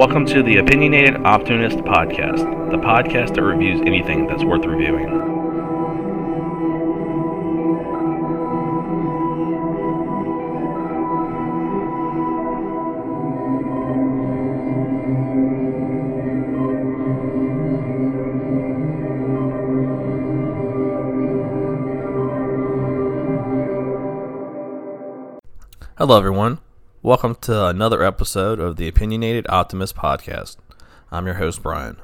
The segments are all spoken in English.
Welcome to the Opinionated Optimist Podcast, the podcast that reviews anything that's worth reviewing. Hello, everyone. Welcome to another episode of the Opinionated Optimist Podcast. I'm your host, Brian.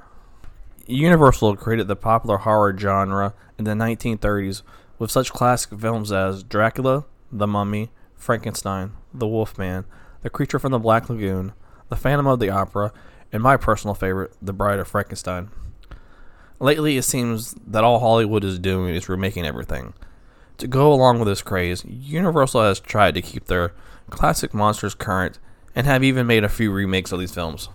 Universal created the popular horror genre in the 1930s with such classic films as Dracula, The Mummy, Frankenstein, The Wolfman, The Creature from the Black Lagoon, The Phantom of the Opera, and my personal favorite, The Bride of Frankenstein. Lately, it seems that all Hollywood is doing is remaking everything. To go along with this craze, Universal has tried to keep their classic monsters current and have even made a few remakes of these films.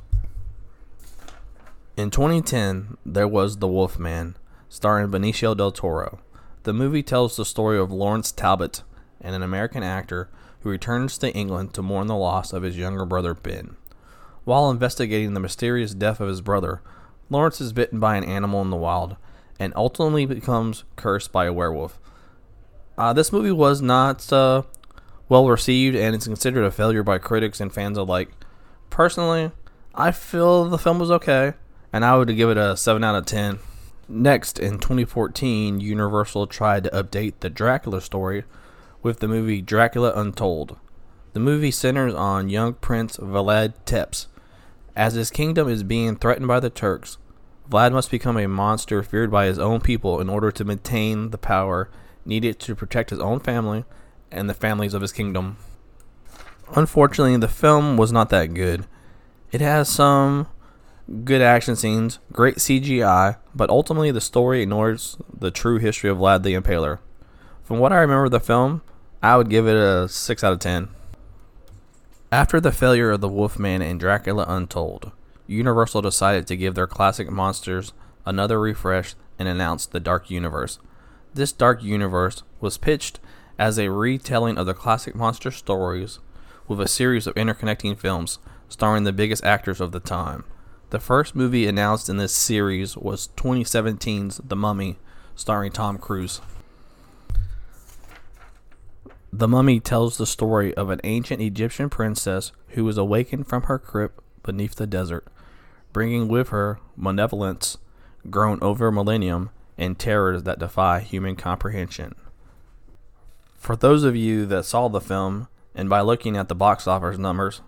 In 2010, there was The Wolfman, starring Benicio del Toro. The movie tells the story of Lawrence Talbot, an American actor who returns to England to mourn the loss of his younger brother Ben. While investigating the mysterious death of his brother, Lawrence is bitten by an animal in the wild and ultimately becomes cursed by a werewolf. Uh, this movie was not uh, well received and it's considered a failure by critics and fans alike. Personally, I feel the film was okay, and I would give it a 7 out of 10. Next, in 2014, Universal tried to update the Dracula story with the movie Dracula Untold. The movie centers on young Prince Vlad Tepes. As his kingdom is being threatened by the Turks, Vlad must become a monster feared by his own people in order to maintain the power needed to protect his own family and the families of his kingdom. Unfortunately, the film was not that good. It has some good action scenes, great CGI, but ultimately the story ignores the true history of Vlad the Impaler. From what I remember of the film, I would give it a 6 out of 10. After the failure of The Wolfman and Dracula Untold, Universal decided to give their classic monsters another refresh and announced the Dark Universe. This Dark Universe was pitched as a retelling of the classic monster stories with a series of interconnecting films starring the biggest actors of the time. The first movie announced in this series was 2017's The Mummy, starring Tom Cruise. The Mummy tells the story of an ancient Egyptian princess who was awakened from her crypt beneath the desert, bringing with her malevolence grown over a millennium and terrors that defy human comprehension. For those of you that saw the film, and by looking at the box office numbers,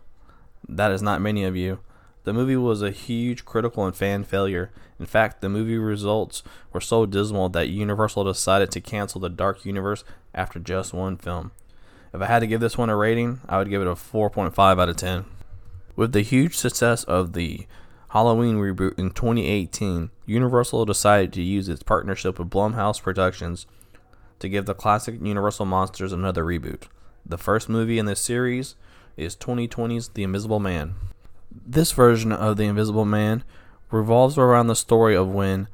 that is not many of you, the movie was a huge critical and fan failure. In fact, the movie results were so dismal that Universal decided to cancel the Dark Universe after just one film. If I had to give this one a rating, I would give it a 4.5 out of 10. With the huge success of the Halloween reboot in 2018, Universal decided to use its partnership with Blumhouse Productions to give the classic Universal Monsters another reboot. The first movie in this series is 2020's The Invisible Man. This version of The Invisible Man revolves around the story of when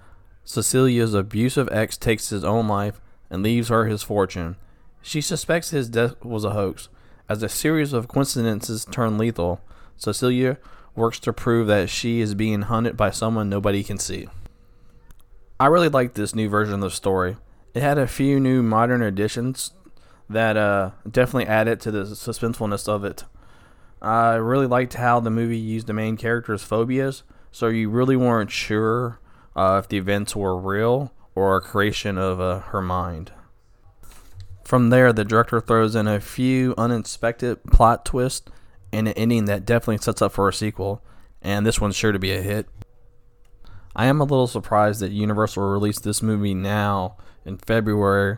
Cecilia's abusive ex takes his own life and leaves her his fortune. She suspects his death was a hoax. As a series of coincidences turn lethal, Cecilia works to prove that she is being hunted by someone nobody can see. I really liked this new version of the story. It had a few new modern additions that uh, definitely added to the suspensefulness of it. I really liked how the movie used the main character's phobias, so you really weren't sure uh, if the events were real or a creation of uh, her mind. From there, the director throws in a few unexpected plot twists and an ending that definitely sets up for a sequel, and this one's sure to be a hit. I am a little surprised that Universal released this movie now in February,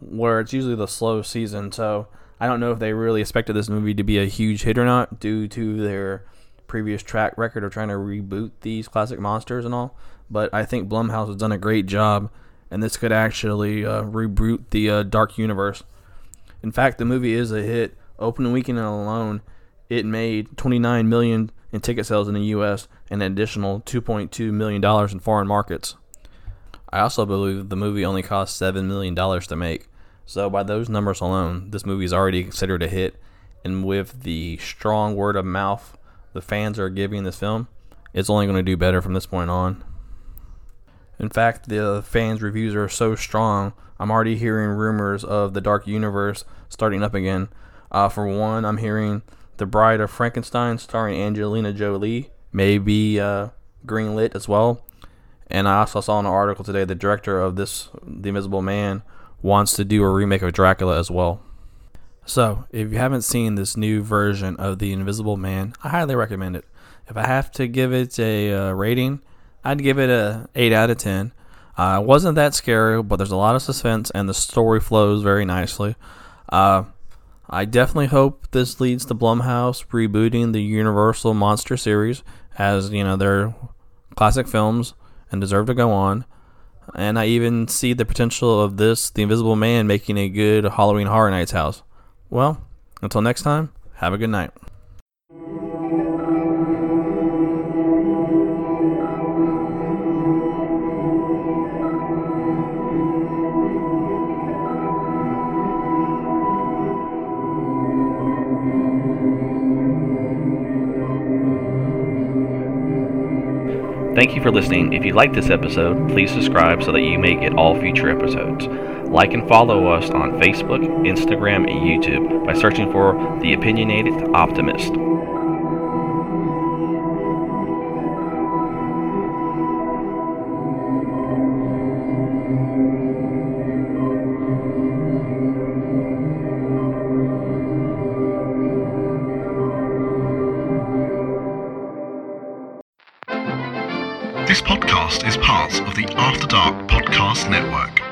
where it's usually the slow season. So I don't know if they really expected this movie to be a huge hit or not due to their previous track record of trying to reboot these classic monsters and all. But I think Blumhouse has done a great job, and this could actually uh, reboot the uh, Dark Universe. In fact, the movie is a hit. Opening weekend alone, it made 29 million in ticket sales in the U.S. and an additional 2.2 million dollars in foreign markets. I also believe the movie only cost seven million dollars to make. So by those numbers alone, this movie is already considered a hit. And with the strong word of mouth the fans are giving this film, it's only going to do better from this point on. In fact, the fans' reviews are so strong, I'm already hearing rumors of the Dark Universe starting up again. Uh, for one, I'm hearing The Bride of Frankenstein starring Angelina Jolie may be uh, greenlit as well. And I also saw an article today the director of this, The Invisible Man, wants to do a remake of Dracula as well. So, if you haven't seen this new version of The Invisible Man, I highly recommend it. If I have to give it a uh, rating, I'd give it a 8 out of 10. Uh, wasn't that scary, but there's a lot of suspense and the story flows very nicely. Uh, I definitely hope this leads to Blumhouse rebooting the Universal Monster series, as you know they're classic films and deserve to go on. And I even see the potential of this, The Invisible Man, making a good Halloween Horror Nights house. Well, until next time, have a good night. Thank you for listening. If you like this episode, please subscribe so that you may get all future episodes. Like and follow us on Facebook, Instagram, and YouTube by searching for The Opinionated Optimist. This podcast is part of the After Dark Podcast Network.